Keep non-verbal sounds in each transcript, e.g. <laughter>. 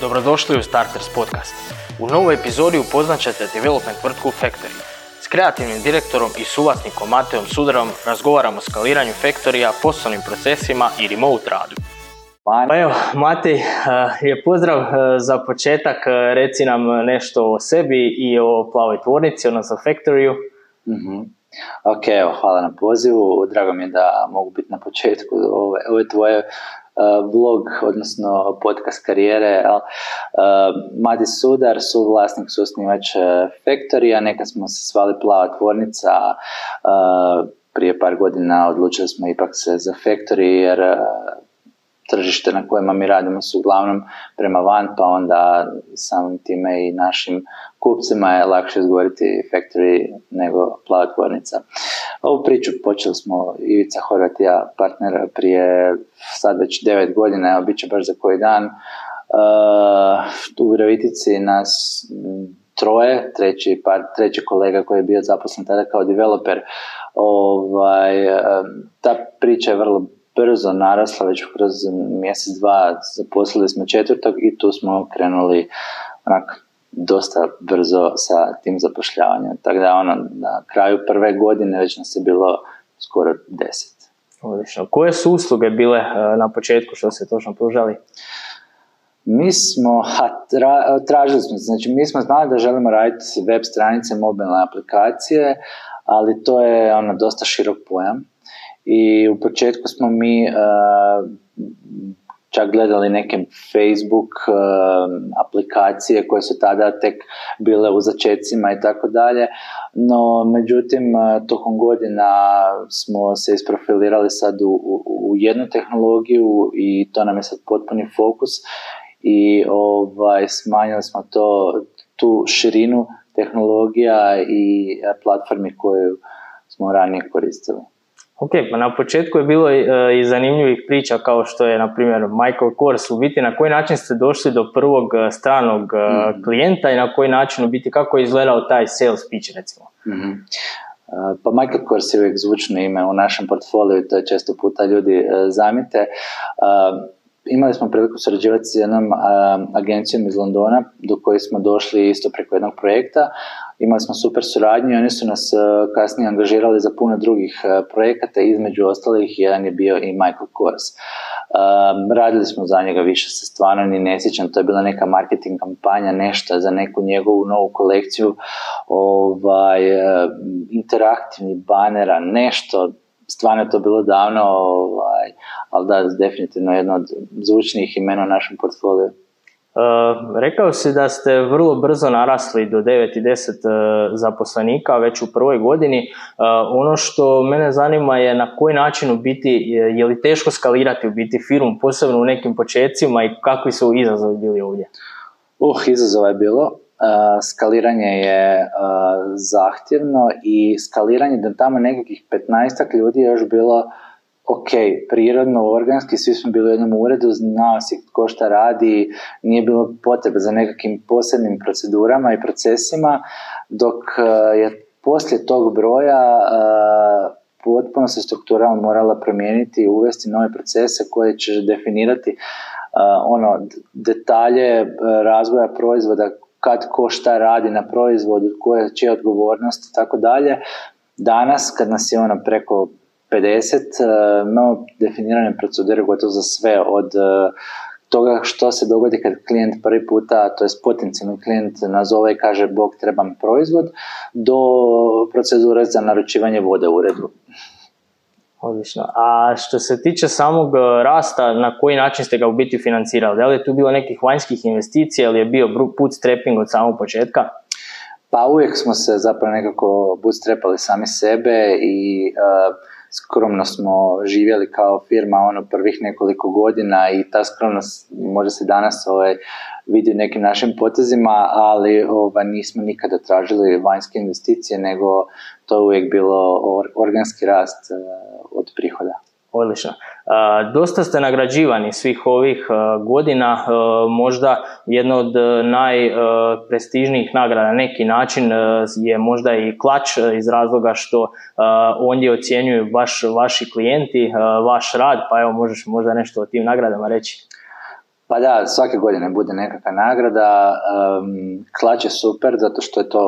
Dobrodošli u Starters Podcast. U novoj epizodi upoznat ćete development tvrtku Factory. S kreativnim direktorom i suvlasnikom Mateom Sudarom razgovaramo o skaliranju Factorya, poslovnim procesima i remote radu. Pa evo, Matej, je pozdrav za početak. Reci nam nešto o sebi i o plavoj tvornici, odnosno Factoryu. mm Ok, evo, hvala na pozivu. Drago mi je da mogu biti na početku ove, ove tvoje vlog, odnosno podcast karijere. Uh, Madi Sudar, su vlasnik, su osnivač Factory, a neka smo se svali plava tvornica, prije par godina odlučili smo ipak se za Factory jer tržište na kojima mi radimo su uglavnom prema van, pa onda samim time i našim kupcima je lakše izgovoriti factory nego plava tvornica. Ovu priču počeli smo Ivica Horvat i ja partner prije sad već devet godina, evo bit će baš za koji dan. Uh, u Virovitici nas troje, treći, par, treći kolega koji je bio zaposlen tada kao developer. Ovaj, ta priča je vrlo brzo narasla, već kroz mjesec, dva zaposlili smo četvrtog i tu smo krenuli onak dosta brzo sa tim zapošljavanjem. Tako da ono, na kraju prve godine već nas je bilo skoro deset. Odlično. Koje su usluge bile e, na početku što se točno pružali? Mi smo, ha, tražili smo, znači mi smo znali da želimo raditi web stranice, mobilne aplikacije, ali to je ono dosta širok pojam i u početku smo mi uh, čak gledali neke Facebook uh, aplikacije koje su tada tek bile u začecima i tako dalje, no međutim uh, tokom godina smo se isprofilirali sad u, u, u jednu tehnologiju i to nam je sad potpuni fokus i ovaj, smanjili smo to, tu širinu tehnologija i platformi koju smo ranije koristili. Ok, pa na početku je bilo e, i zanimljivih priča kao što je, na primjer, Michael Kors. U biti, na koji način ste došli do prvog e, stranog mm klijenta i na koji način, u biti, kako je izgledao taj sales pitch, recimo? mm Pa Michael Kors je uvijek zvučno ime u našem portfoliju i to je često puta ljudi zamite imali smo priliku surađivati s jednom agencijom iz Londona do koje smo došli isto preko jednog projekta. Imali smo super suradnju i oni su nas kasnije angažirali za puno drugih projekata, između ostalih jedan je bio i Michael Kors. radili smo za njega, više se stvarno ni ne sjećam, to je bila neka marketing kampanja, nešto za neku njegovu novu kolekciju ovaj, interaktivnih banera, nešto, stvarno je to bilo davno, ovaj, ali da, definitivno jedno od zvučnijih imena u našem portfoliju. Uh, rekao si da ste vrlo brzo narasli do 9 i 10 uh, zaposlenika već u prvoj godini. Uh, ono što mene zanima je na koji način u biti, je, je li teško skalirati u biti firmu, posebno u nekim početcima i kakvi su izazovi bili ovdje? Uh, izazova je bilo skaliranje je zahtjevno i skaliranje da tamo nekakvih 15 ljudi je još bilo ok, prirodno, organski, svi smo bili u jednom uredu, znao si ko šta radi, nije bilo potrebe za nekakvim posebnim procedurama i procesima, dok je poslije tog broja potpuno se strukturalno morala promijeniti i uvesti nove procese koje će definirati ono detalje razvoja proizvoda kad ko šta radi na proizvodu, koja čija odgovornost i tako dalje. Danas, kad nas je ono preko 50, uh, imamo definirane procedure gotovo za sve, od uh, toga što se dogodi kad klijent prvi puta, to je potencijalni klijent nazove i kaže Bog trebam proizvod, do procedure za naručivanje vode u uredu. Odlično. A što se tiče samog e, rasta, na koji način ste ga u biti financirali? Da li je tu bilo nekih vanjskih investicija ili je bio bootstrapping od samog početka? Pa uvijek smo se zapravo nekako bootstrapali sami sebe i uh, skromno smo živjeli kao firma ono prvih nekoliko godina i ta skromnost može se danas ovaj, vidi u nekim našim potezima, ali ovaj, nismo nikada tražili vanjske investicije, nego to uvijek bilo organski rast uh, od prihoda. Odlično. Dosta ste nagrađivani svih ovih godina, možda jedna od najprestižnijih nagrada na neki način je možda i klač iz razloga što ondje ocjenjuju baš vaši klijenti, vaš rad, pa evo možeš možda nešto o tim nagradama reći. Pa da, svake godine bude nekakva nagrada. Klač je super zato što je to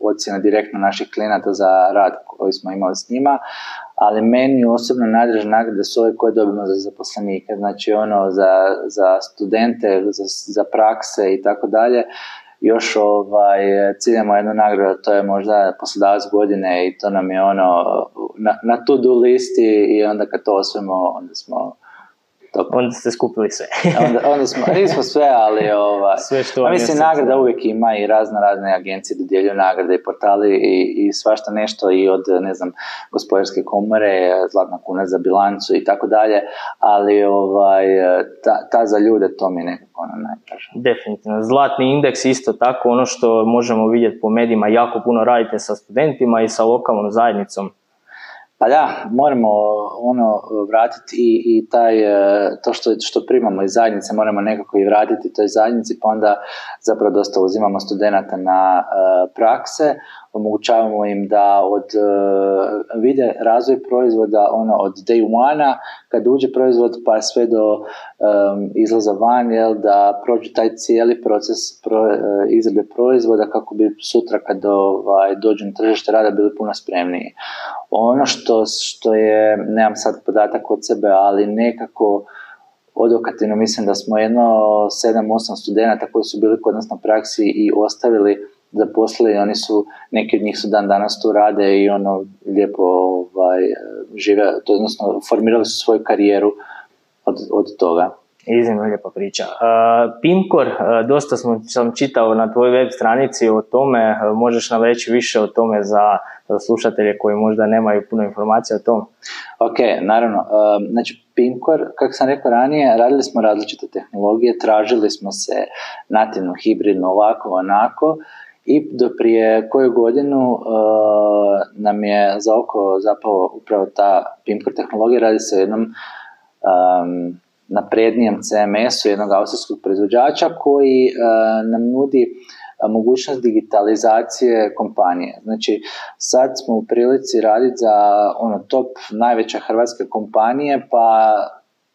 ocjena direktno naših klijenata za rad koji smo imali s njima, ali meni osobno najdraže nagrade su ove koje dobimo za zaposlenike, znači ono za, za studente, za, za prakse i tako dalje. Još ovaj, ciljamo jednu nagradu, to je možda poslodavac godine i to nam je ono na, na to-do listi i onda kad to osvojimo, onda smo Onda ste skupili sve. <laughs> onda, onda smo, nismo sve, ali ova, sve što a mislim, nagrada uvijek ima i razne razne agencije dodjeljuju nagrade i portali i, i svašta nešto i od, ne znam, gospodarske komore, zlatna kuna za bilancu i tako dalje, ali ovaj, ta, ta za ljude to mi nekako ono najtraže. Definitivno. Zlatni indeks isto tako, ono što možemo vidjeti po medijima, jako puno radite sa studentima i sa lokalnom zajednicom pa da, moramo ono vratiti i, i taj, e, to što, što primamo iz zajednice moramo nekako i vratiti toj zajednici, pa onda zapravo dosta uzimamo studenata na uh, prakse, omogućavamo im da od uh, vide razvoj proizvoda ono od day one kad uđe proizvod pa sve do um, izlaza van jel, da prođu taj cijeli proces pro, uh, izrade proizvoda kako bi sutra kad ovaj, dođu na tržište rada bili puno spremniji. Ono što, što je, nemam sad podatak od sebe, ali nekako odokativno mislim da smo jedno 7-8 studenta koji su bili kod nas na praksi i ostavili zaposlili, oni su, neki od njih su dan danas tu rade i ono lijepo ovaj, žive, to, odnosno formirali su svoju karijeru od, od toga. Iznimno lijepa priča. Uh, Pimkor, uh, dosta sam, sam čitao na tvojoj web stranici o tome, možeš nam reći više o tome za, za slušatelje koji možda nemaju puno informacija o tom? Ok, naravno. Znači, Pimkor, kako sam rekao ranije, radili smo različite tehnologije, tražili smo se nativno, hibridno, ovako, onako, i do prije koju godinu uh, nam je za oko zapao upravo ta Pimkor tehnologija, radi se o jednom um, naprednijem CMS-u jednog austrijskog proizvođača koji uh, nam nudi uh, mogućnost digitalizacije kompanije. Znači, sad smo u prilici raditi za ono top najveće hrvatske kompanije, pa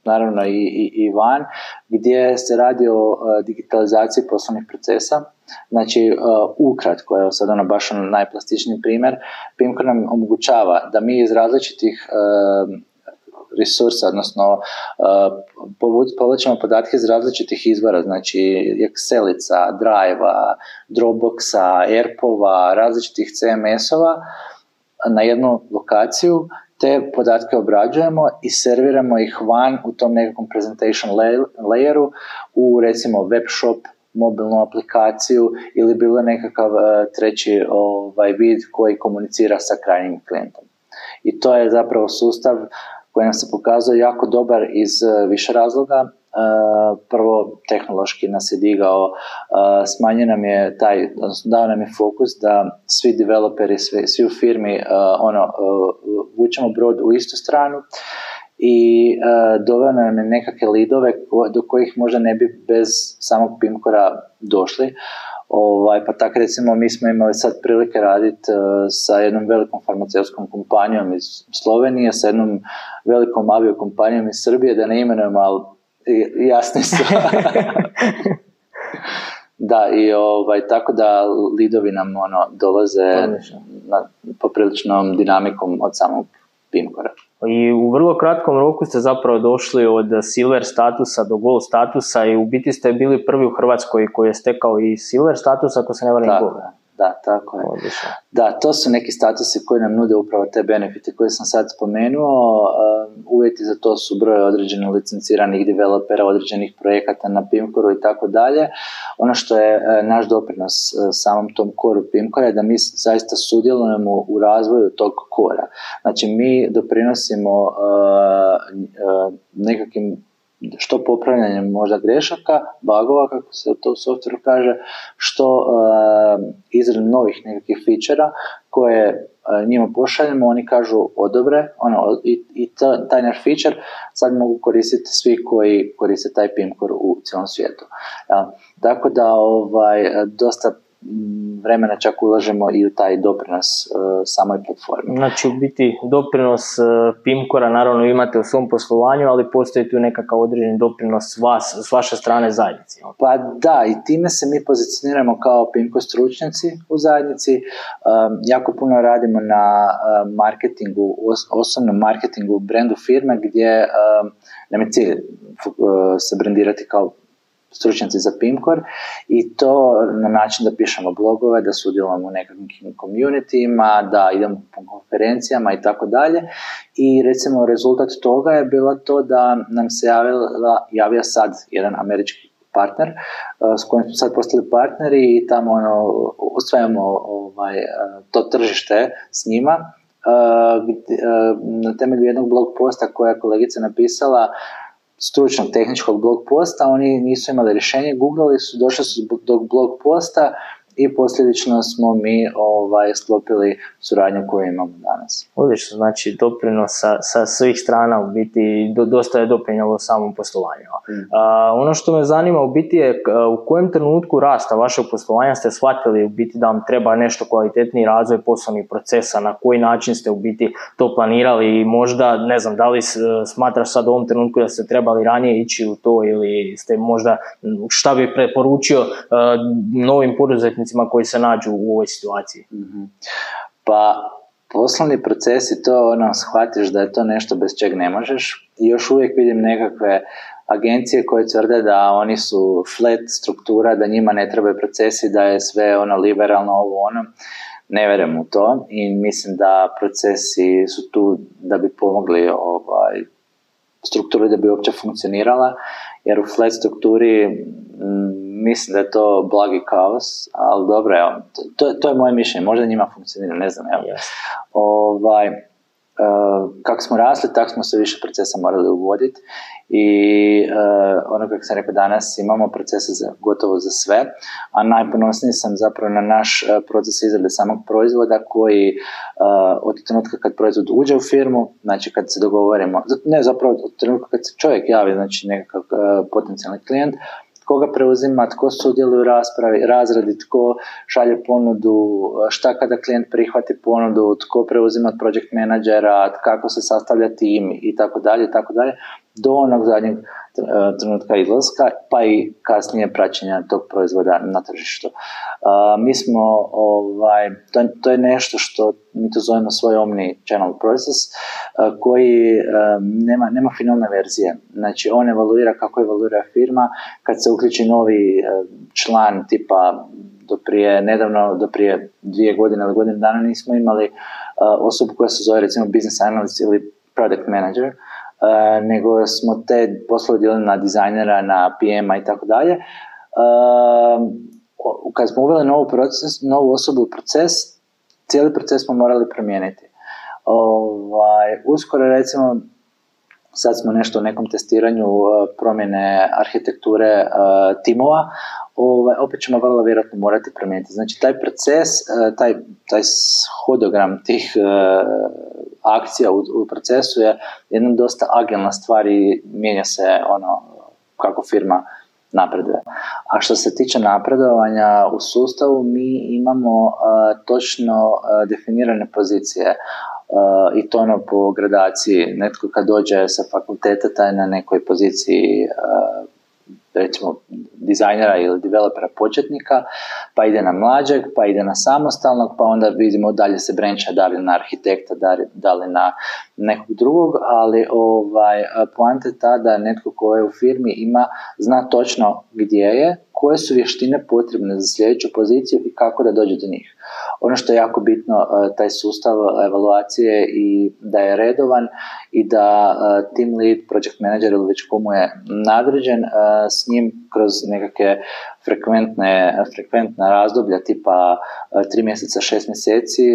naravno i, i, i van, gdje se radi o uh, digitalizaciji poslovnih procesa. Znači, uh, ukratko, evo sad ono baš ono najplastičniji primjer, Pimko nam omogućava da mi iz različitih uh, resursa, odnosno povlačimo podatke iz različitih izvora, znači Excelica, Drive-a, Dropboxa, Airpova, različitih CMS-ova na jednu lokaciju te podatke obrađujemo i serviramo ih van u tom nekakvom presentation layeru u recimo web shop, mobilnu aplikaciju ili bilo nekakav uh, treći ovaj, vid koji komunicira sa krajnjim klijentom. I to je zapravo sustav koji nam se pokazao jako dobar iz uh, više razloga. Prvo, tehnološki nas je digao, uh, smanjen nam je taj, dao nam je fokus da svi developeri, svi, svi u firmi ono, vučemo brod u istu stranu i doveo nam je nekakve lidove do kojih možda ne bi bez samog Pimkora došli. Ovaj, pa tako recimo mi smo imali sad prilike raditi uh, sa jednom velikom farmaceutskom kompanijom iz Slovenije, sa jednom velikom aviokompanijom iz Srbije, da ne imenujemo, ali jasni su. <laughs> da, i ovaj, tako da lidovi nam ono, dolaze na, popriličnom dinamikom od samog Pimkora. I u vrlo kratkom roku ste zapravo došli od silver statusa do gold statusa i u biti ste bili prvi u Hrvatskoj koji je stekao i silver status, ako se ne varam gold. Da, tako je. Da, to su neki statusi koji nam nude upravo te benefite koje sam sad spomenuo. Um, uvjeti za to su broj određenih licenciranih developera, određenih projekata na Pimkoru i tako dalje. Ono što je e, naš doprinos e, samom tom koru Pimkora je da mi zaista sudjelujemo u razvoju tog kora. Znači mi doprinosimo uh, nekakvim što popravljanjem možda grešaka, bagova, kako se to u softveru kaže, što uh, izradom novih nekakvih fičera koje uh, njima pošaljemo, oni kažu odobre, ono, i, i taj naš feature sad mogu koristiti svi koji koriste taj PIMCore u cijelom svijetu. Ja, tako da ovaj, dosta vremena čak ulažemo i u taj doprinos samoj platformi. Znači u biti doprinos Pimkora naravno imate u svom poslovanju, ali postoji tu nekakav određeni doprinos vas, s vaše strane zajednici. Pa da, i time se mi pozicioniramo kao Pimko stručnjaci u zajednici. jako puno radimo na marketingu, osobnom marketingu brendu firme gdje nam je cilj se brendirati kao stručnjaci za Pimkor i to na način da pišemo blogove, da sudjelujemo u nekakvim communityima, da idemo po konferencijama i tako dalje. I recimo rezultat toga je bilo to da nam se javila, javio sad jedan američki partner s kojim smo sad postali partneri i tamo ono, usvajamo ovaj, to tržište s njima. Na temelju jednog blog posta koja je kolegica napisala, stručnog tehničkog blog posta, oni nisu imali rješenje, googlali su, došli su do blog posta i posljedično smo mi ovaj, sklopili suradnju koju imamo danas. Odlično, znači doprinos sa, sa svih strana u biti do, dosta je doprinjalo samom poslovanju. Mm. A, ono što me zanima u biti je u kojem trenutku rasta vašeg poslovanja ste shvatili u biti da vam treba nešto kvalitetniji razvoj poslovnih procesa, na koji način ste u biti to planirali i možda, ne znam, da li smatraš sad u ovom trenutku da ste trebali ranije ići u to ili ste možda, šta bi preporučio novim poduzetnicima koji se nađu u ovoj situaciji? Mhm. Pa poslovni procesi to ono, shvatiš da je to nešto bez čeg ne možeš i još uvijek vidim nekakve agencije koje tvrde da oni su flat struktura, da njima ne trebaju procesi, da je sve ono liberalno ovo ono. Ne vjerujem u to i mislim da procesi su tu da bi pomogli ovaj, strukturi da bi uopće funkcionirala, jer u flat strukturi mislim da je to blagi kaos, ali dobro, evo, to, to je moje mišljenje, možda njima funkcionira, ne znam, evo. Ovaj, uh, kako smo rasli, tako smo se više procesa morali uvoditi i uh, ono kako sam rekao danas, imamo procese za, gotovo za sve, a najponosniji sam zapravo na naš uh, proces izrade samog proizvoda koji od trenutka kad proizvod uđe u firmu, znači kad se dogovorimo, ne zapravo od trenutka kad se čovjek javi, znači nekakav potencijalni klijent, tko ga preuzima, tko sudjeluje u raspravi, razradi, tko šalje ponudu, šta kada klijent prihvati ponudu, tko preuzima od project menadžera, kako se sastavlja tim i tako dalje, tako dalje, do onog zadnjeg E, trenutka izlaska, pa i kasnije praćenja tog proizvoda na tržištu. Mi smo, ovaj, to, je nešto što mi to zovemo svoj omni channel process, e, koji e, nema, nema finalne verzije. Znači, on evaluira kako evaluira firma, kad se uključi novi član tipa do prije, nedavno, do prije dvije godine ili godinu dana nismo imali osobu koja se zove recimo business analyst ili product manager, E, nego smo te poslove dijelili na dizajnera, na PM-a i tako dalje. E, kad smo uveli novu, proces, novu osobu u proces, cijeli proces smo morali promijeniti. Ovaj, uskoro recimo sad smo nešto u nekom testiranju e, promjene arhitekture timova, ovaj, opet ćemo vrlo vjerojatno morati promijeniti. Znači taj proces, taj, taj hodogram tih akcija u, u procesu je jedna dosta agilna stvar i mijenja se ono kako firma napreduje. A što se tiče napredovanja u sustavu, mi imamo točno definirane pozicije uh, i to ono po gradaciji. Netko kad dođe sa fakulteta, taj na nekoj poziciji recimo dizajnera ili developera početnika, pa ide na mlađeg, pa ide na samostalnog, pa onda vidimo dalje se brenča da li na arhitekta, da li, na nekog drugog, ali ovaj, poanta je ta da netko ko je u firmi ima, zna točno gdje je, koje su vještine potrebne za sljedeću poziciju i kako da dođe do njih. Ono što je jako bitno, e, taj sustav evaluacije i da je redovan i da e, team lead, project manager ili već komu je nadređen, e, s njim kroz nekakve frekventne, frekventna razdoblja tipa tri mjeseca, šest mjeseci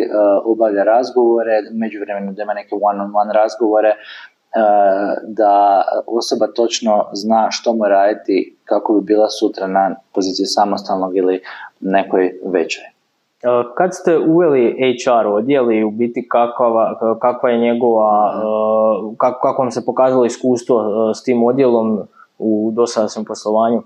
obavlja razgovore, međuvremenu da ima neke one-on-one razgovore da osoba točno zna što mora raditi kako bi bila sutra na poziciji samostalnog ili nekoj većoj. Kad ste uveli HR odjel i u biti kakva, kakva je njegova, kako, kako vam se pokazalo iskustvo s tim odjelom u dosadašnjem poslovanju?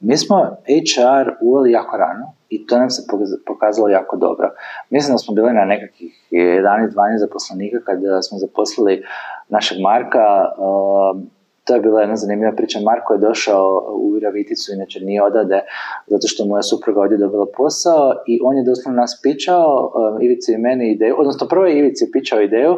mi smo HR uveli jako rano i to nam se pokazalo jako dobro. Mislim da smo bili na nekakvih 11-12 zaposlenika kada smo zaposlili našeg Marka, to je bila jedna zanimljiva priča. Marko je došao u Viroviticu, inače nije odade, zato što moja supruga ovdje dobila posao i on je doslovno nas pičao, Ivici i meni ideju, odnosno prvo je Ivici pičao ideju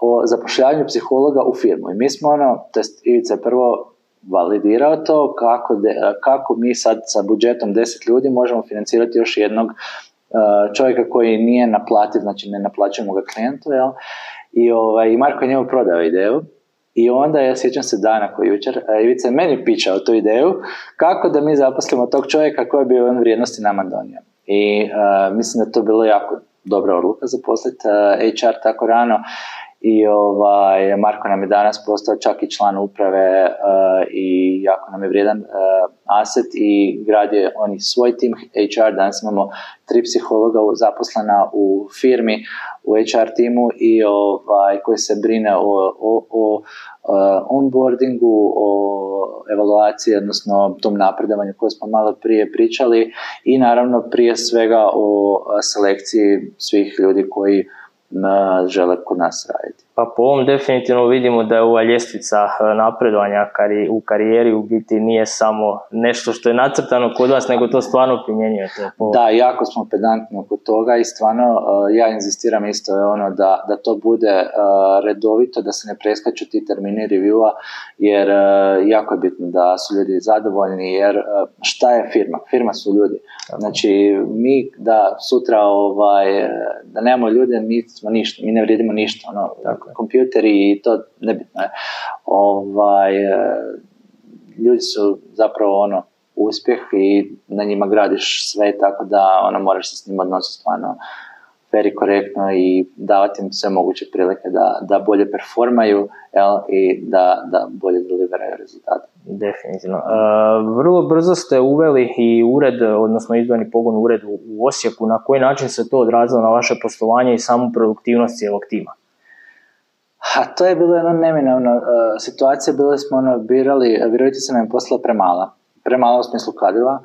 o zapošljavanju psihologa u firmu. I mi smo ono, to Ivica je prvo validirao to kako, de, kako mi sad sa budžetom 10 ljudi možemo financirati još jednog uh, čovjeka koji nije naplativ, znači ne naplaćujemo ga klijentu, jel? I, ovaj, I Marko je njemu prodao ideju i onda ja sjećam se dana koji jučer, Ivica je meni pičao tu ideju kako da mi zaposlimo tog čovjeka koji bi on vrijednosti nama donio. I uh, mislim da to bilo jako dobra odluka zaposliti uh, HR tako rano i ovaj, Marko nam je danas postao čak i član uprave uh, i jako nam je vrijedan uh, aset i gradi oni svoj tim HR, danas imamo tri psihologa zaposlena u firmi, u HR timu i ovaj, koji se brine o, o, o uh, onboardingu, o evaluaciji, odnosno tom napredovanju koje smo malo prije pričali i naravno prije svega o selekciji svih ljudi koji žele kod nas raditi. Pa po ovom definitivno vidimo da je ova ljestvica e, napredovanja u karijeri u biti nije samo nešto što je nacrtano kod vas, nego to stvarno primjenjujete. Po... Da, jako smo pedantni oko toga i stvarno e, ja inzistiram isto je ono da, da to bude e, redovito, da se ne preskaču ti termini reviewa, jer jako je bitno da su ljudi zadovoljni, jer šta je firma? Firma su ljudi. Znači, mi da sutra ovaj, da nemamo ljude, mi smo ništa, mi ne vrijedimo ništa. Ono, Tako. Kompjuteri i to nebitno je. Ovaj, ljudi su zapravo ono, uspjeh i na njima gradiš sve tako da ono, moraš se s njima odnositi stvarno veri korektno i davati im sve moguće prilike da, da bolje performaju jel, i da, da bolje deliveraju rezultate. Definitivno. Uh, vrlo brzo ste uveli i ured, odnosno izdvojeni pogon ured u Osijeku. Na koji način se to odrazilo na vaše poslovanje i samu produktivnost cijelog tima? Ha, to je bilo jedna neminovna uh, situacija. Bili smo ono, birali, se nam je poslala premala. Premala u smislu kadrova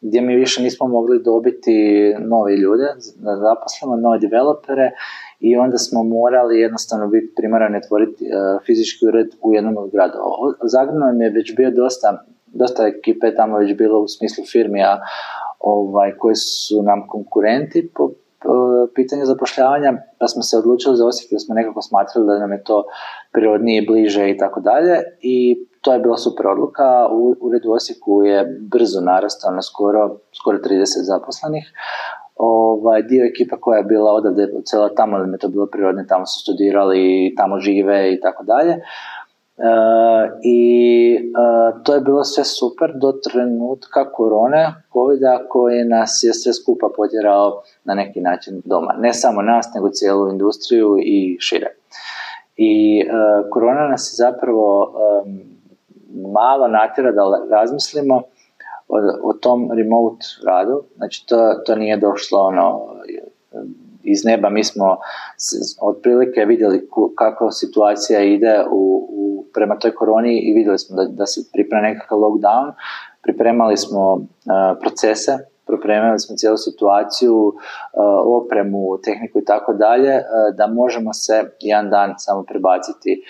gdje mi više nismo mogli dobiti nove ljude, da zaposlimo nove developere i onda smo morali jednostavno biti primarani otvoriti uh, fizički ured u jednom od gradova. Zagreb nam je već bio dosta, dosta ekipe tamo već bilo u smislu firmi, a ovaj, koji su nam konkurenti po pitanju zapošljavanja, pa smo se odlučili za Osijek jer smo nekako smatrali da nam je to prirodnije, bliže i tako dalje i to je bila super odluka. U uredu Osijeku je brzo narastao na skoro, skoro 30 zaposlenih. Ovaj, dio ekipa koja je bila odavde cijela tamo, mi je to bilo prirodno, tamo su studirali, tamo žive i tako dalje. I e, to je bilo sve super do trenutka korone, covid koji nas je sve skupa potjerao na neki način doma. Ne samo nas, nego cijelu industriju i šire. I e, korona nas je zapravo malo natjera da razmislimo o, o tom remote radu. Znači to, to nije došlo ono iz neba. Mi smo otprilike vidjeli kakva situacija ide u, u, prema toj koroni i vidjeli smo da, da se priprema nekakav lockdown. Pripremali smo uh, procese, pripremali smo cijelu situaciju, uh, opremu, tehniku i tako dalje, da možemo se jedan dan samo prebaciti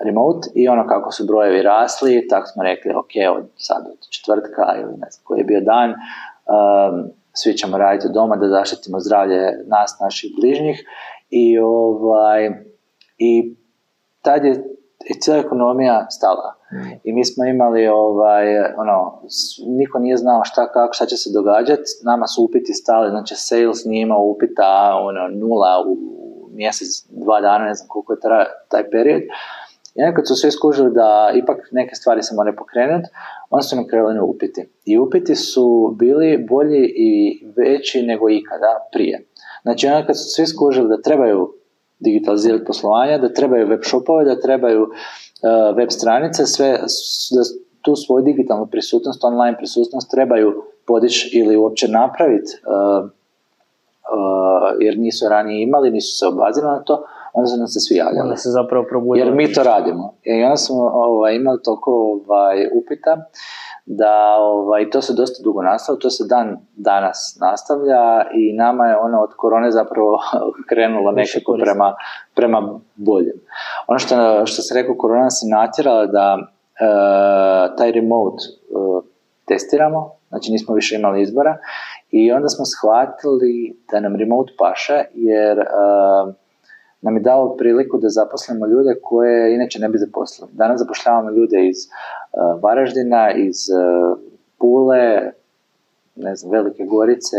remote i ono kako su brojevi rasli, tako smo rekli, ok, od sad od četvrtka ili ne znam koji je bio dan, um, svi ćemo raditi doma da zaštitimo zdravlje nas, naših bližnjih i ovaj, i tad je i cijela ekonomija stala. Mm. I mi smo imali, ovaj, ono, niko nije znao šta, kako, šta će se događati, nama su upiti stali, znači sales nije imao upita, ono, nula u mjesec, dva dana, ne znam koliko je taj period. I kad su svi skužili da ipak neke stvari se moraju pokrenuti, onda su nam krenuli upiti. I upiti su bili bolji i veći nego ikada prije. Znači onda kad su svi skužili da trebaju digitalizirati poslovanja, da trebaju web shopove, da trebaju uh, web stranice, sve, da tu svoju digitalnu prisutnost, online prisutnost trebaju podići ili uopće napraviti uh, uh, jer nisu ranije imali, nisu se obazili na to, onda su nam se svi javljali. Onda se zapravo probudili. Jer mi to radimo. I onda smo ovaj, imali toliko ovaj, upita da ovaj, to se dosta dugo nastavlja, to se dan danas nastavlja i nama je ono od korone zapravo <laughs> krenulo nekako prema, prema boljem. Ono što, što se rekao, korona se natjerala da e, taj remote e, testiramo, znači nismo više imali izbora i onda smo shvatili da nam remote paše jer e, nam je dao priliku da zaposlimo ljude koje inače ne bi zaposlili. Danas zapošljavamo ljude iz uh, Varaždina, iz uh, Pule, ne znam, Velike Gorice,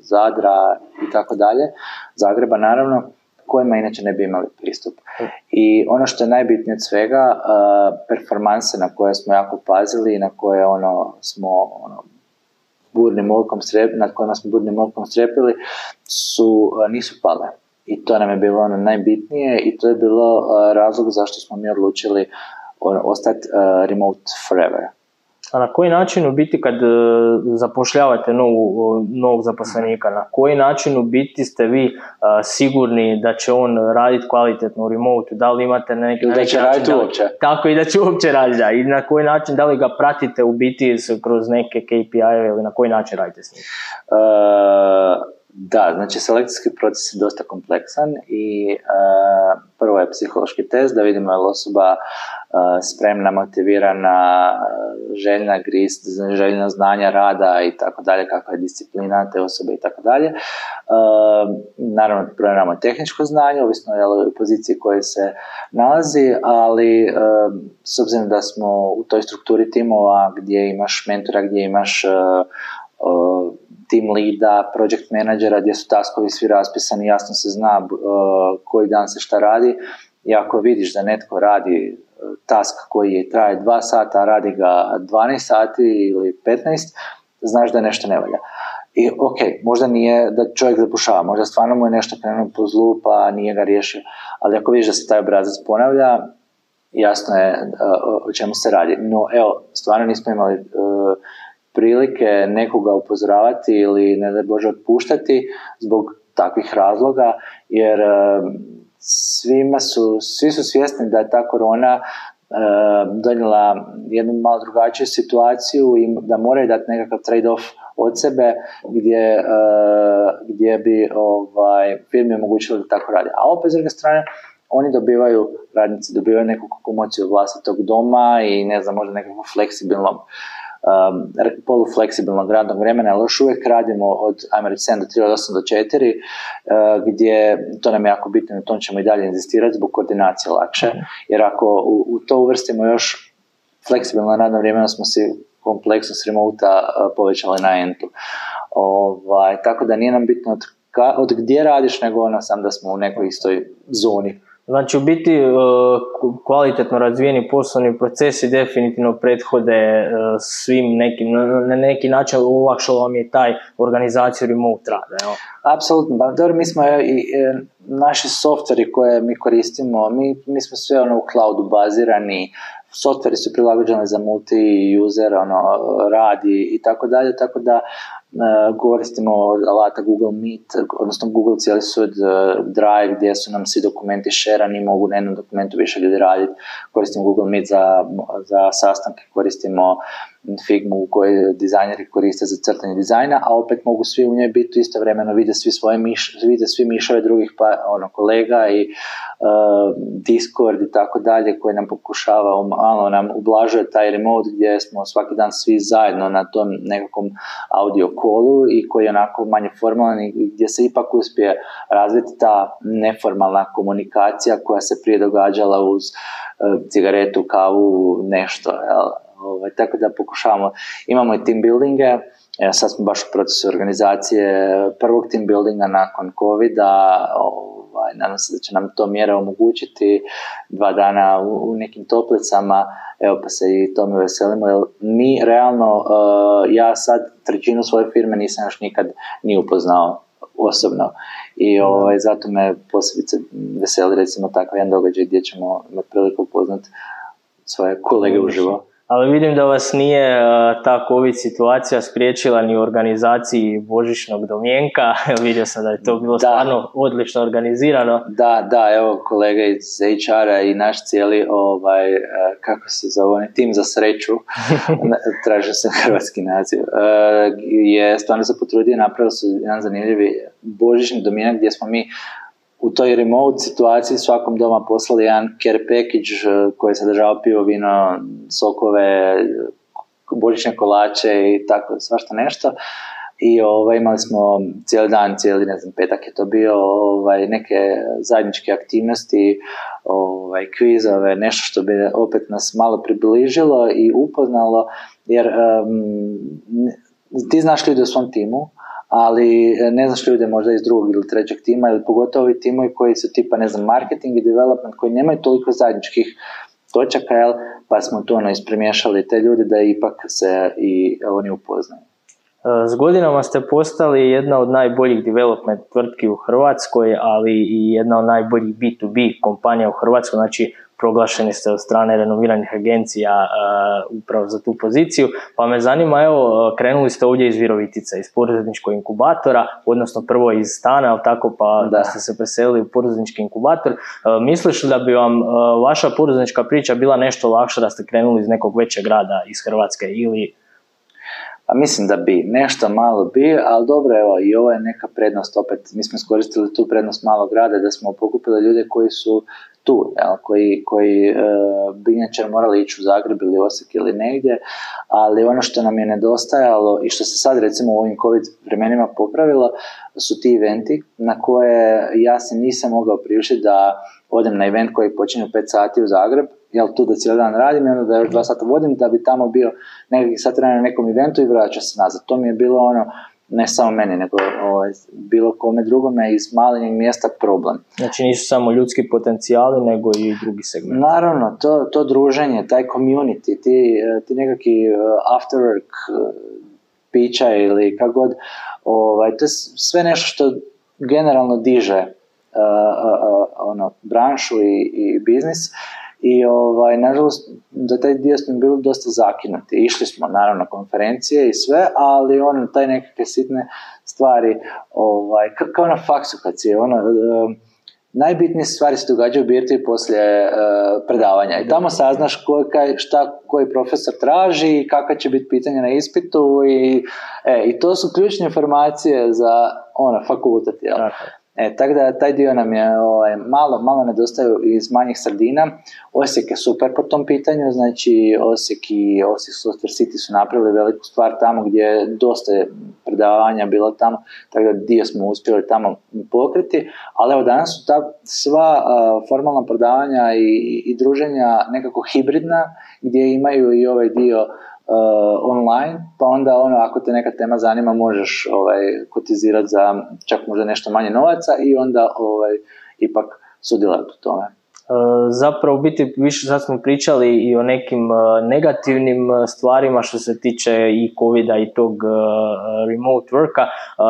Zadra i tako dalje, Zagreba naravno, kojima inače ne bi imali pristup. I ono što je najbitnije od svega, uh, performanse na koje smo jako pazili i na koje ono smo ono, burnim okom nad kojima smo burnim okom strepili, su, nisu pale i to nam je bilo ono najbitnije i to je bilo uh, razlog zašto smo mi odlučili ostati uh, remote forever. A na koji način u biti kad uh, zapošljavate novu, novog zaposlenika, na koji način u biti ste vi sigurni da će on raditi kvalitetno u remote, da li imate neki, da će raditi uopće. Tako i da će uopće raditi, da. I na koji način, da li ga pratite u biti kroz neke KPI-eve ili na koji način radite s njim? Da, znači selekcijski proces je dosta kompleksan i uh, prvo je psihološki test da vidimo je li osoba uh, spremna, motivirana, željna grist, željna znanja rada i tako dalje, kakva je disciplina te osobe i tako dalje. Naravno, provjeramo tehničko znanje, ovisno je u poziciji koje se nalazi, ali s obzirom da smo u toj strukturi timova gdje imaš mentora, gdje imaš team leada, project menadžera, gdje su taskovi svi raspisani, jasno se zna uh, koji dan se šta radi. I ako vidiš da netko radi uh, task koji je traje 2 sata, a radi ga 12 sati ili 15, znaš da nešto ne valja. I ok, možda nije da čovjek zapušava, možda stvarno mu je nešto krenuo po zlu pa nije ga riješio, ali ako vidiš da se taj obrazac ponavlja, jasno je uh, o čemu se radi. No evo, stvarno nismo imali prilike nekoga upozoravati ili ne da Bože otpuštati zbog takvih razloga, jer svima su, svi su svjesni da je ta korona donijela jednu malo drugačiju situaciju i da moraju dati nekakav trade-off od sebe gdje, gdje bi ovaj, firmi omogućili da tako radi. A opet s druge strane, oni dobivaju, radnici dobivaju neku komociju vlastitog doma i ne znam, možda nekakvu fleksibilno um, polufleksibilnog radnog vremena, ali još uvijek radimo od, ajmo reći, 7 do 3, od 8 do 4, uh, gdje, to nam je jako bitno, na tom ćemo i dalje inzistirati zbog koordinacije lakše, mhm. jer ako u, u to uvrstimo još fleksibilno radno vrijeme, smo si kompleksnost remote uh, povećali na entu. Ovaj, tako da nije nam bitno od, ka, od gdje radiš, nego ono sam da smo u nekoj istoj zoni Znači u biti e, kvalitetno razvijeni poslovni procesi definitivno prethode e, svim nekim, na neki način olakšalo vam je taj organizaciju remote rada. Apsolutno, pa dobro, mi smo i, e, naši softveri koje mi koristimo, mi, mi smo sve ono u cloudu bazirani, softveri su prilagođeni za multi-user, ono, radi i tako dalje, tako da E, koristimo alata Google Meet, odnosno Google cijeli sud e, Drive gdje su nam svi dokumenti šerani, mogu na jednom dokumentu više ljudi raditi. Koristimo Google Meet za, za sastanke, koristimo Figmu koju dizajneri koriste za crtanje dizajna, a opet mogu svi u njoj biti istovremeno vide svi svoje miš, vide svi mišove drugih pa, ono, kolega i uh, Discord i tako dalje koji nam pokušava malo nam ublažuje taj remote gdje smo svaki dan svi zajedno na tom nekakvom audio kolu i koji je onako manje formalan i gdje se ipak uspije razviti ta neformalna komunikacija koja se prije događala uz uh, cigaretu, kavu, nešto. Jel? Ovaj, tako da pokušavamo, imamo i team buildinge, Evo sad smo baš u procesu organizacije prvog team buildinga nakon covid ovaj, nadam se da će nam to mjera omogućiti dva dana u, nekim toplicama, evo pa se i tome veselimo, jer mi realno, uh, ja sad trećinu svoje firme nisam još nikad ni upoznao osobno. I ovaj, zato me posebice veseli recimo takav jedan događaj gdje ćemo imati priliku upoznati svoje kolege uživo. Ali vidim da vas nije ta COVID situacija spriječila ni u organizaciji Božićnog domjenka. <laughs> Vidio sam da je to bilo da. stvarno odlično organizirano. Da, da, evo kolega iz HR-a i naš cijeli, ovaj, kako se zove, tim za sreću, <laughs> tražio sam hrvatski naziv, je stvarno se potrudio napravili su jedan zanimljivi Božićni domjenak gdje smo mi u toj remote situaciji svakom doma poslali jedan care package eh, koji sadržava pivo, vino, sokove, božićne kolače i tako svašta nešto. I ovaj, imali smo cijeli dan, cijeli, ne znam, petak je to bio, ovaj, neke zajedničke aktivnosti, ovaj, kvizove, nešto što bi opet nas malo približilo i upoznalo, jer um, ti znaš ljudi u svom timu, ali e, ne znaš ljude možda iz drugog ili trećeg tima ili pogotovo ovi timovi koji su tipa ne znam marketing i development koji nemaju toliko zajedničkih točaka, jel, pa smo tu ono ispremješali te ljude da ipak se i oni upoznaju. E, s godinama ste postali jedna od najboljih development tvrtki u Hrvatskoj, ali i jedna od najboljih B2B kompanija u Hrvatskoj, znači proglašeni ste od strane renoviranih agencija uh, upravo za tu poziciju, pa me zanima, evo, krenuli ste ovdje iz Virovitice, iz poduzetničkog inkubatora, odnosno prvo iz stana, ali tako, pa da. ste se preselili u poduzetnički inkubator. Uh, misliš li da bi vam uh, vaša poduzetnička priča bila nešto lakša da ste krenuli iz nekog većeg grada iz Hrvatske ili a mislim da bi, nešto malo bi, ali dobro, evo, i ovo je neka prednost, opet, mi smo iskoristili tu prednost malog grada, da smo pokupili ljude koji su tu, jel, koji, koji e, bi inače morali ići u Zagreb ili Osijek ili negdje, ali ono što nam je nedostajalo i što se sad recimo u ovim COVID vremenima popravilo, su ti eventi na koje ja se nisam mogao priuštiti da odem na event koji počinje u 5 sati u Zagreb, jel tu da cijeli dan radim i onda da još 2 sata vodim da bi tamo bio nekakvi sat na nekom eventu i vraća se nazad. To mi je bilo ono, ne samo meni, nego ovaj, bilo kome drugome iz malinjeg mjesta problem. Znači nisu samo ljudski potencijali, nego i drugi segmenti. Naravno, to, to druženje, taj community, ti, ti nekakvi uh, after work uh, pića ili kako god, ovaj, to je sve nešto što generalno diže uh, uh, uh, ono, branšu i, i biznis i ovaj, nažalost, za taj dio smo bili dosta zakinuti. Išli smo naravno na konferencije i sve, ali ono, taj nekakve sitne stvari, ovaj, kao na faksu kad si, ono, uh, najbitnije stvari se događaju u birti poslije uh, predavanja i tamo saznaš ko, kaj, šta koji profesor traži i kakva će biti pitanja na ispitu i, e, i to su ključne informacije za ono, fakultet. Jel? E, tako da taj dio nam je ovaj, malo, malo nedostaju iz manjih sredina. Osijek je super po tom pitanju, znači Osijek i Osijek Software City su napravili veliku stvar tamo gdje je dosta predavanja bilo tamo, tako da dio smo uspjeli tamo pokriti, ali evo danas su ta sva uh, formalna predavanja i, i druženja nekako hibridna, gdje imaju i ovaj dio uh, online, pa onda ono, ako te neka tema zanima, možeš ovaj, kotizirati za čak možda nešto manje novaca i onda ovaj, ipak sudjelovati u tome. E, zapravo biti više sad smo pričali i o nekim e, negativnim e, stvarima što se tiče i covid i tog remote worka,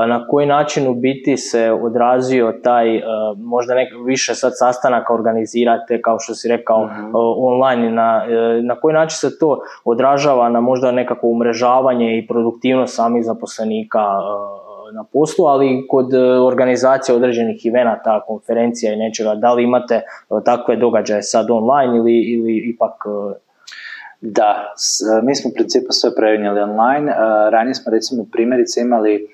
na koji način u biti se odrazio taj možda nek, više sad sastanaka organizirate kao što si rekao mm-hmm. online, na, na koji način se to odražava na možda nekako umrežavanje i produktivnost samih zaposlenika na poslu, ali kod e, organizacije određenih evenata, konferencija i nečega, da li imate e, takve događaje sad online ili, ili ipak e, da, mi smo u principu sve previnjali online. Ranije smo recimo primjerice imali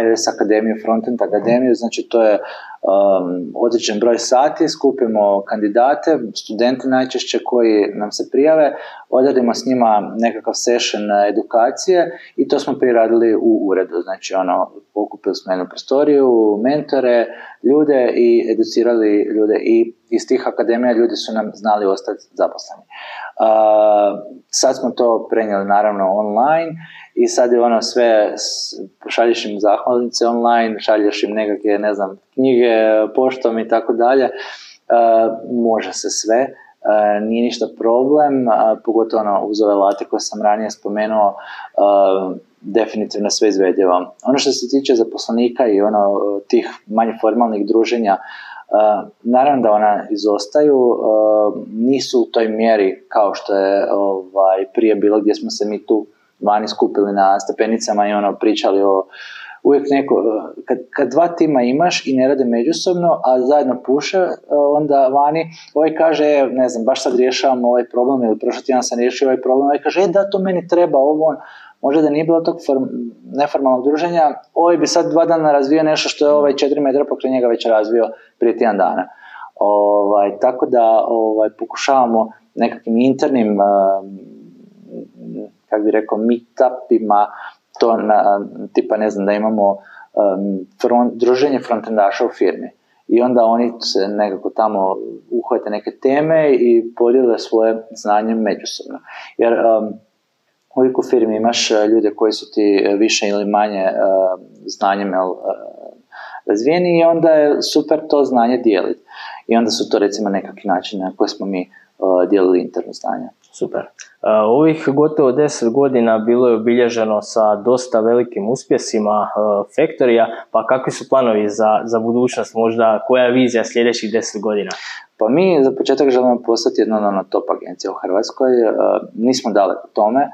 iOS akademiju, Frontend akademiju, znači to je um, određen broj sati, skupimo kandidate, studente najčešće koji nam se prijave, odradimo s njima nekakav session edukacije i to smo prije radili u uredu, znači ono, pokupili smo jednu prostoriju, mentore, ljude i educirali ljude i iz tih akademija ljudi su nam znali ostati zaposleni. Uh, sad smo to prenijeli naravno online i sad je ono sve, šalješ im zahvalnice online, šalješ im nekakve, ne znam, knjige poštom i tako dalje, može se sve, nije ništa problem, pogotovo ono, uz ove late koje sam ranije spomenuo, definitivno sve izvedljivo. Ono što se tiče zaposlenika i ono tih manje formalnih druženja, naravno da ona izostaju, nisu u toj mjeri kao što je ovaj, prije bilo gdje smo se mi tu vani skupili na stepenicama i ono pričali o uvijek neko, kad, kad dva tima imaš i ne rade međusobno, a zajedno puše, onda vani ovaj kaže, e, ne znam, baš sad rješavam ovaj problem ili prošli tjedan sam riješio ovaj problem, ovaj kaže, e da, to meni treba, ovo možda da nije bilo tog form, neformalnog druženja, ovaj bi sad dva dana razvio nešto što je ovaj četiri metra pokraj njega već razvio prije tjedan dana. Ovaj, tako da ovaj, pokušavamo nekakvim internim, kako bi rekao, meetupima, to na, tipa ne znam da imamo um, front, druženje frontendaša u firmi i onda oni se nekako tamo uhvate neke teme i podijele svoje znanje međusobno. Jer um, uvijek u firmi imaš uh, ljude koji su ti više ili manje uh, znanjem uh, razvijeni i onda je super to znanje dijeliti. I onda su to recimo nekakvi načini na koje smo mi uh, dijelili interno znanje. Super. Uh, ovih gotovo 10 godina bilo je obilježeno sa dosta velikim uspjesima uh, Factorija, pa kakvi su planovi za, za budućnost, možda koja je vizija sljedećih 10 godina? Pa mi za početak želimo postati jedna ono top agencija u Hrvatskoj, uh, nismo daleko tome,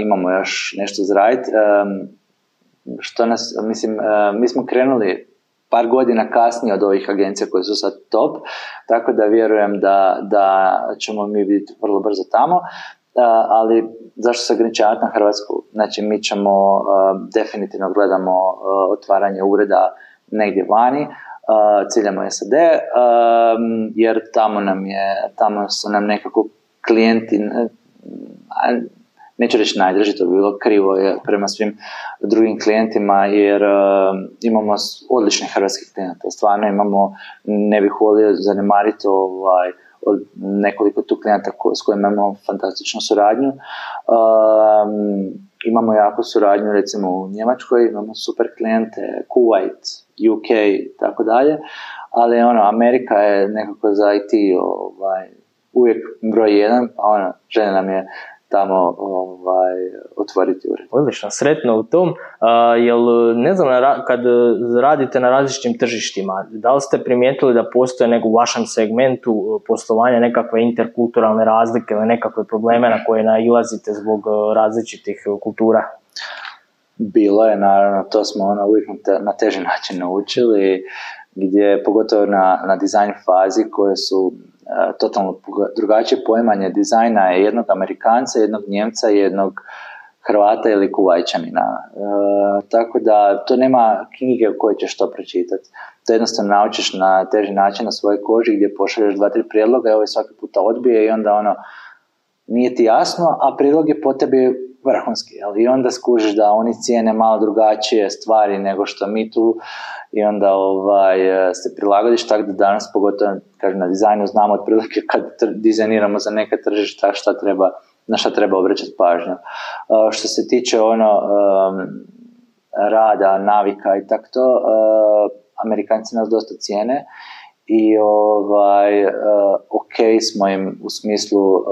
imamo još nešto za raditi. Um, što nas, mislim, mi smo krenuli par godina kasnije od ovih agencija koje su sad top, tako da vjerujem da, da ćemo mi biti vrlo brzo tamo. ali zašto se ograničavati na Hrvatsku? Znači, mi ćemo, definitivno gledamo otvaranje ureda negdje vani, ciljamo SAD, jer tamo nam je, tamo su nam nekako klijenti, neću reći najdrži, to bi bilo krivo prema svim drugim klijentima, jer uh, imamo odličnih hrvatskih klijenata. Stvarno imamo, ne bih volio zanemariti ovaj, od nekoliko tu klijenata ko, s kojima imamo fantastičnu suradnju. Um, imamo jako suradnju recimo u Njemačkoj, imamo super klijente, Kuwait, UK i tako dalje, ali ono, Amerika je nekako za IT ovaj, uvijek broj jedan, pa ono, žena nam je tamo ovaj, otvoriti ured. Odlično, sretno u tom. Uh, jel, ne znam, kad radite na različitim tržištima, da li ste primijetili da postoje nek u vašem segmentu poslovanja nekakve interkulturalne razlike ili nekakve probleme na koje nailazite zbog različitih kultura? Bilo je, naravno, to smo ono uvijek na teži način naučili, gdje pogotovo na, na dizajn fazi koje su E, totalno drugačije poimanje dizajna je jednog Amerikanca, jednog Njemca jednog Hrvata ili Kuvajčanina. E, tako da to nema knjige u kojoj ćeš to pročitati. To jednostavno naučiš na teži način na svojoj koži gdje pošalješ dva, tri prijedloga i ovaj svaki puta odbije i onda ono nije ti jasno, a prijedlog je po tebi vrhunski. Jel? I onda skužiš da oni cijene malo drugačije stvari nego što mi tu i onda ovaj, se prilagodiš tako da danas pogotovo kažem, na dizajnu znamo otprilike kad dizajniramo za neka tržišta šta treba, na šta treba obraćati pažnju. Uh, što se tiče ono um, rada, navika i tako to, uh, Amerikanci nas dosta cijene i ovaj, uh, ok smo im u smislu uh,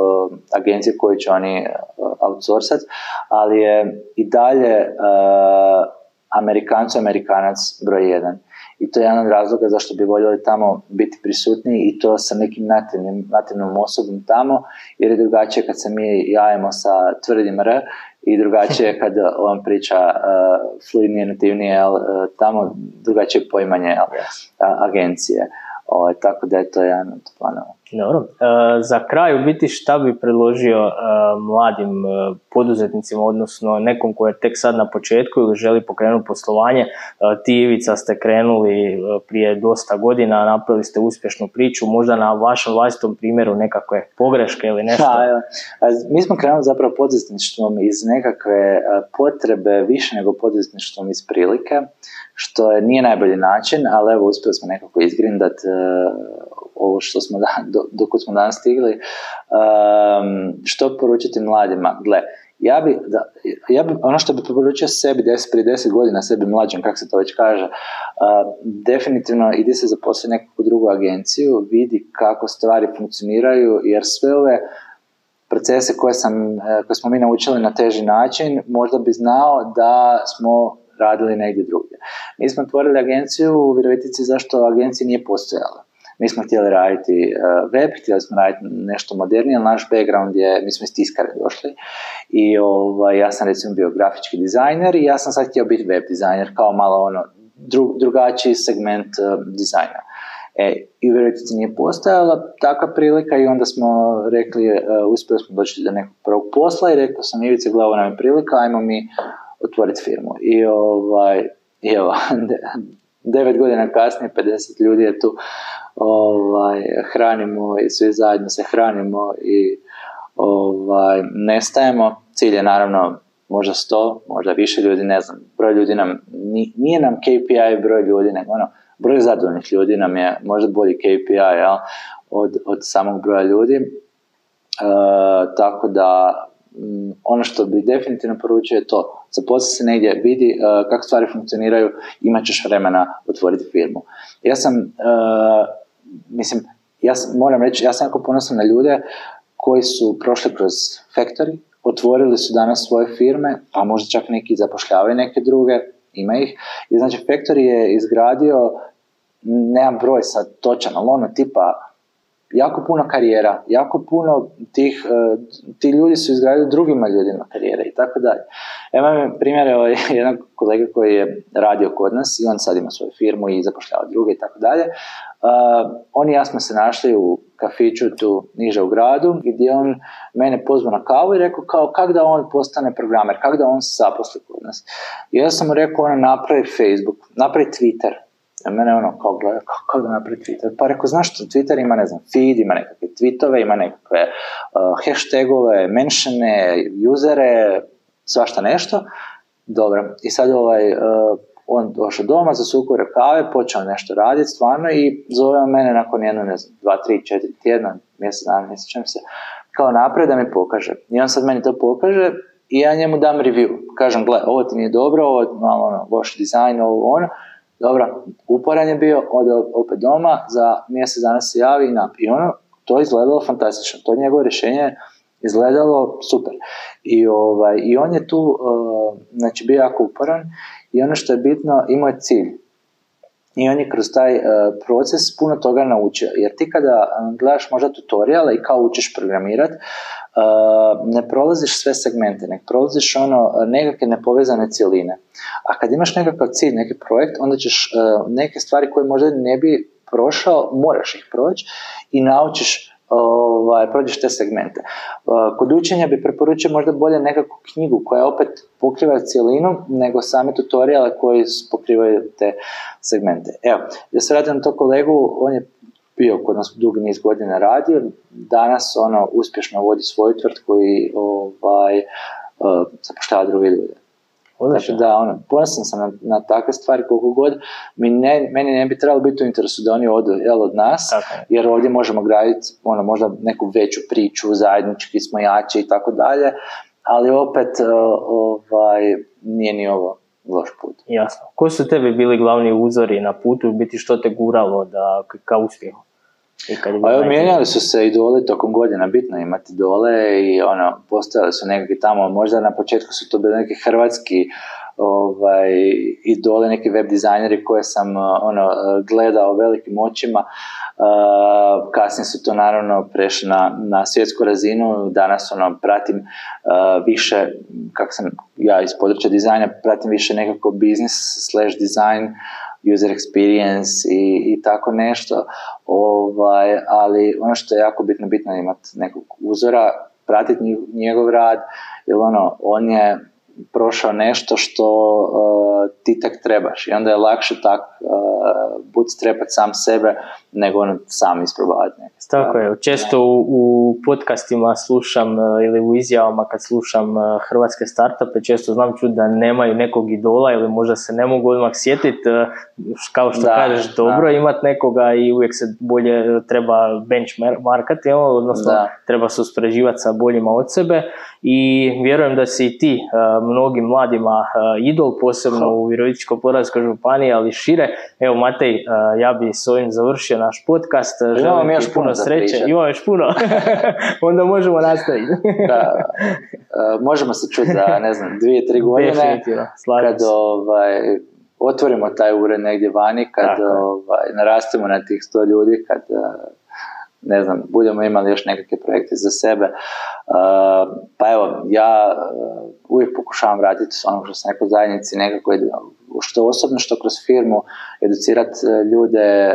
agencije koje će oni uh, outsourcati, ali je i dalje uh, Amerikancu Amerikanac broj jedan. I to je jedan od razloga zašto bi voljeli tamo biti prisutni i to sa nekim nativnim, nativnom osobom tamo, jer je drugačije kad se mi javimo sa tvrdim R i drugačije <laughs> kad on priča uh, fluidnije, nativnije, uh, tamo drugačije poimanje agencije. O, tako da je to jedan od planova. Dobro. E, za kraj, u biti šta bi predložio e, mladim e, poduzetnicima, odnosno nekom koji je tek sad na početku ili želi pokrenuti poslovanje, ti Ivica ste krenuli prije dosta godina, napravili ste uspješnu priču, možda na vašem vlastitom primjeru nekakve pogreške ili nešto? Da, mi smo krenuli zapravo poduzetništvom iz nekakve potrebe više nego poduzetništvom iz prilike, što je, nije najbolji način, ali evo uspjeli smo nekako izgrindat ovo što smo da, do, dok smo danas stigli, um, što poručiti mladima? Gle, ja bi, da, ja bi, ono što bi poručio sebi deset, prije deset godina, sebi mlađim, kako se to već kaže, uh, definitivno idi se zaposliti nekakvu drugu agenciju, vidi kako stvari funkcioniraju, jer sve ove procese koje, sam, koje smo mi naučili na teži način, možda bi znao da smo radili negdje drugdje. Mi smo otvorili agenciju u Virovitici zašto agencija nije postojala. Mi smo htjeli raditi web, htjeli smo raditi nešto modernije, naš background je, mi smo iz tiskare došli i ovaj, ja sam recimo bio grafički dizajner i ja sam sad htio biti web dizajner kao malo ono drugačiji segment dizajna. E, i u nije postojala takva prilika i onda smo rekli, uh, uspjeli smo doći do nekog prvog posla i rekao sam Ivice, glavo nam je prilika, ajmo mi otvoriti firmu. I ovaj, evo, <laughs> devet godina kasnije, 50 ljudi je tu, ovaj, hranimo i svi zajedno se hranimo i ovaj, nestajemo. Cilj je naravno možda sto, možda više ljudi, ne znam, broj ljudi nam, nije nam KPI broj ljudi, nego ono, broj zadovoljnih ljudi nam je možda bolji KPI jel, od, od samog broja ljudi. E, tako da mm, ono što bi definitivno poručio je to, zaposli se negdje, vidi uh, kako stvari funkcioniraju, imat ćeš vremena otvoriti firmu. Ja sam, uh, mislim, ja sam, moram reći, ja sam jako ponosan na ljude koji su prošli kroz Factory, otvorili su danas svoje firme, pa možda čak neki zapošljavaju neke druge, ima ih. I znači Factory je izgradio nemam broj sad točan, ali ono tipa jako puno karijera, jako puno tih, e, ti ljudi su izgradili drugima ljudima karijere i tako dalje. Evo primjer ovaj, <laughs> jednog kolega koji je radio kod nas i on sad ima svoju firmu i zapošljava druge i tako dalje. On i ja smo se našli u kafiću tu niže u gradu gdje on mene pozvao na kavu i rekao kao kak da on postane programer, kak da on se zaposli kod nas. I ja sam mu rekao ono napravi Facebook, napravi Twitter, a mene ono kao gleda, kako da napravi Twitter? Pa rekao, znaš što, Twitter ima, ne znam, feed, ima nekakve tweetove, ima nekakve uh, hashtagove, menšene, usere, svašta nešto. Dobro, i sad ovaj, uh, on došao doma, zasukao kave, počeo nešto raditi stvarno i zove mene nakon jedno, ne znam, dva, tri, četiri tjedna, mjesec dana, ne sjećam se, kao naprijed da mi pokaže. I on sad meni to pokaže i ja njemu dam review. Kažem, gle, ovo ti nije dobro, ovo je malo ono, loš dizajn, ovo ono dobro, uporan je bio, ode opet doma, za mjesec dana se javi i napi. I ono, to je izgledalo fantastično, to je njegovo rješenje izgledalo super. I, ovaj, i on je tu, uh, znači bio jako uporan i ono što je bitno, imao je cilj. I on je kroz taj uh, proces puno toga naučio. Jer ti kada gledaš možda tutoriale i kao učiš programirati, ne prolaziš sve segmente, ne prolaziš ono nekakve nepovezane cjeline. A kad imaš nekakav cilj, neki projekt, onda ćeš neke stvari koje možda ne bi prošao, moraš ih proći i naučiš ovaj, prođeš te segmente. Kod učenja bi preporučio možda bolje nekakvu knjigu koja opet pokriva cijelinu nego same tutoriale koji pokrivaju te segmente. Evo, da se radim na to kolegu, on je bio kod nas dugi niz godina radio, danas ono uspješno vodi svoju tvrtku i ovaj, uh, zapoštava druge ljude. Znači da, ono, ponosan sam na, na takve stvari koliko god, mi ne, meni ne bi trebalo biti u interesu da oni odu jel, od nas, jer ovdje možemo graditi ono, možda neku veću priču, zajednički smo jači i tako dalje, ali opet uh, ovaj, nije ni ovo loš put. Jasno. Koji su tebi bili glavni uzori na putu, biti što te guralo da, ka uspjehu? Pa evo, mijenjali su se idole tokom godina, bitno imati dole i ono, postojali su nekakvi tamo, možda na početku su to bili neki hrvatski ovaj, idole, neki web dizajneri koje sam ono, gledao velikim očima, Uh, kasnije su to naravno prešli na, na svjetsku razinu, danas ono, pratim uh, više, kako sam ja iz područja dizajna, pratim više nekako business slash design, user experience i, i tako nešto, ovaj, ali ono što je jako bitno, bitno imati nekog uzora, pratiti njegov rad, jer ono, on je prošao nešto što uh, ti tek trebaš. I onda je lakše tak uh, bootstrapat sam sebe nego ono sam isprobavati neke Tako je, često u, u podcastima slušam uh, ili u izjavama kad slušam uh, hrvatske startupe, često znam čuti da nemaju nekog idola ili možda se ne mogu odmah sjetiti, uh, kao što kažeš, dobro da. imat nekoga i uvijek se bolje treba benchmarkati, odnosno treba se uspoređivati sa boljima od sebe i vjerujem da si i ti mnogim mladima idol, posebno u Virovitičko-Podravskoj županiji, ali šire. Evo Matej, ja bi s ovim završio naš podcast. Želim još puno sreće. Imamo još puno. <laughs> Onda možemo nastaviti. <laughs> da, možemo se čuti za, ne znam, dvije, tri godine. Definitivno, kad ovaj, otvorimo taj ured negdje vani, kad ovaj, narastemo na tih sto ljudi, kad ne znam, budemo imali još nekakve projekte za sebe. Uh, pa evo, ja uh, uvijek pokušavam raditi s onom što sam rekao zajednici, nekako što osobno, što kroz firmu, educirati uh, ljude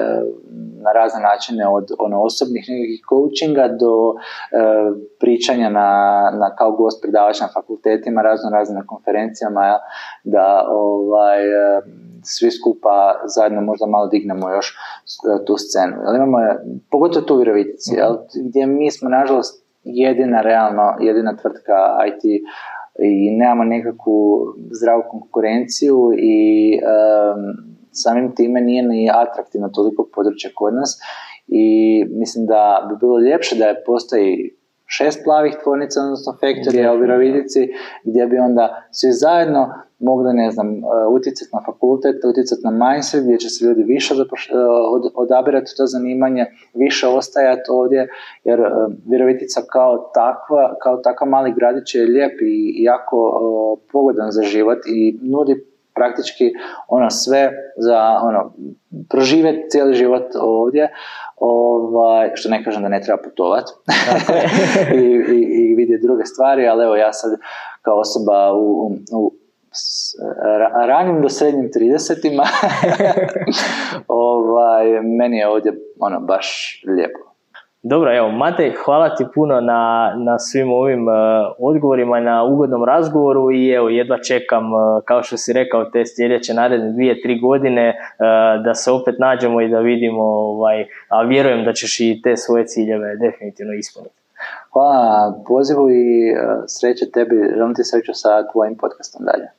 na razne načine od ono, osobnih nekakvih coachinga do pričanja na, na kao gost predavač na fakultetima, razno razne konferencijama, da ovaj, svi skupa zajedno možda malo dignemo još e, tu scenu. Jel imamo, pogotovo tu u Virovitici, jel, gdje mi smo nažalost jedina realno, jedina tvrtka IT i nemamo nekakvu zdravu konkurenciju i samim time nije ni atraktivno toliko područje kod nas i mislim da bi bilo ljepše da je postoji šest plavih tvornica, odnosno faktorija u Virovitici, gdje bi onda svi zajedno mogli, ne znam, e, utjecati na fakultet, utjecati na mindset, gdje će se ljudi više e, odabirati to zanimanje, više ostajati ovdje, jer e, Virovitica kao takva, kao takav mali gradić je lijep i jako pogodan za život i nudi praktički ono sve za ono, proživjeti cijeli život ovdje, ovaj, što ne kažem da ne treba putovati <laughs> I, i, i vidjeti druge stvari, ali evo ja sad kao osoba u, u ranim do srednjim 30 <laughs> ovaj, meni je ovdje ono baš lijepo. Dobro, evo, Matej, hvala ti puno na, na svim ovim uh, odgovorima, na ugodnom razgovoru i evo, jedva čekam, uh, kao što si rekao, te sljedeće naredne dvije, tri godine uh, da se opet nađemo i da vidimo, ovaj, a vjerujem da ćeš i te svoje ciljeve definitivno ispuniti. Hvala na pozivu i sreće tebi, želim ti sreću sa tvojim podcastom dalje.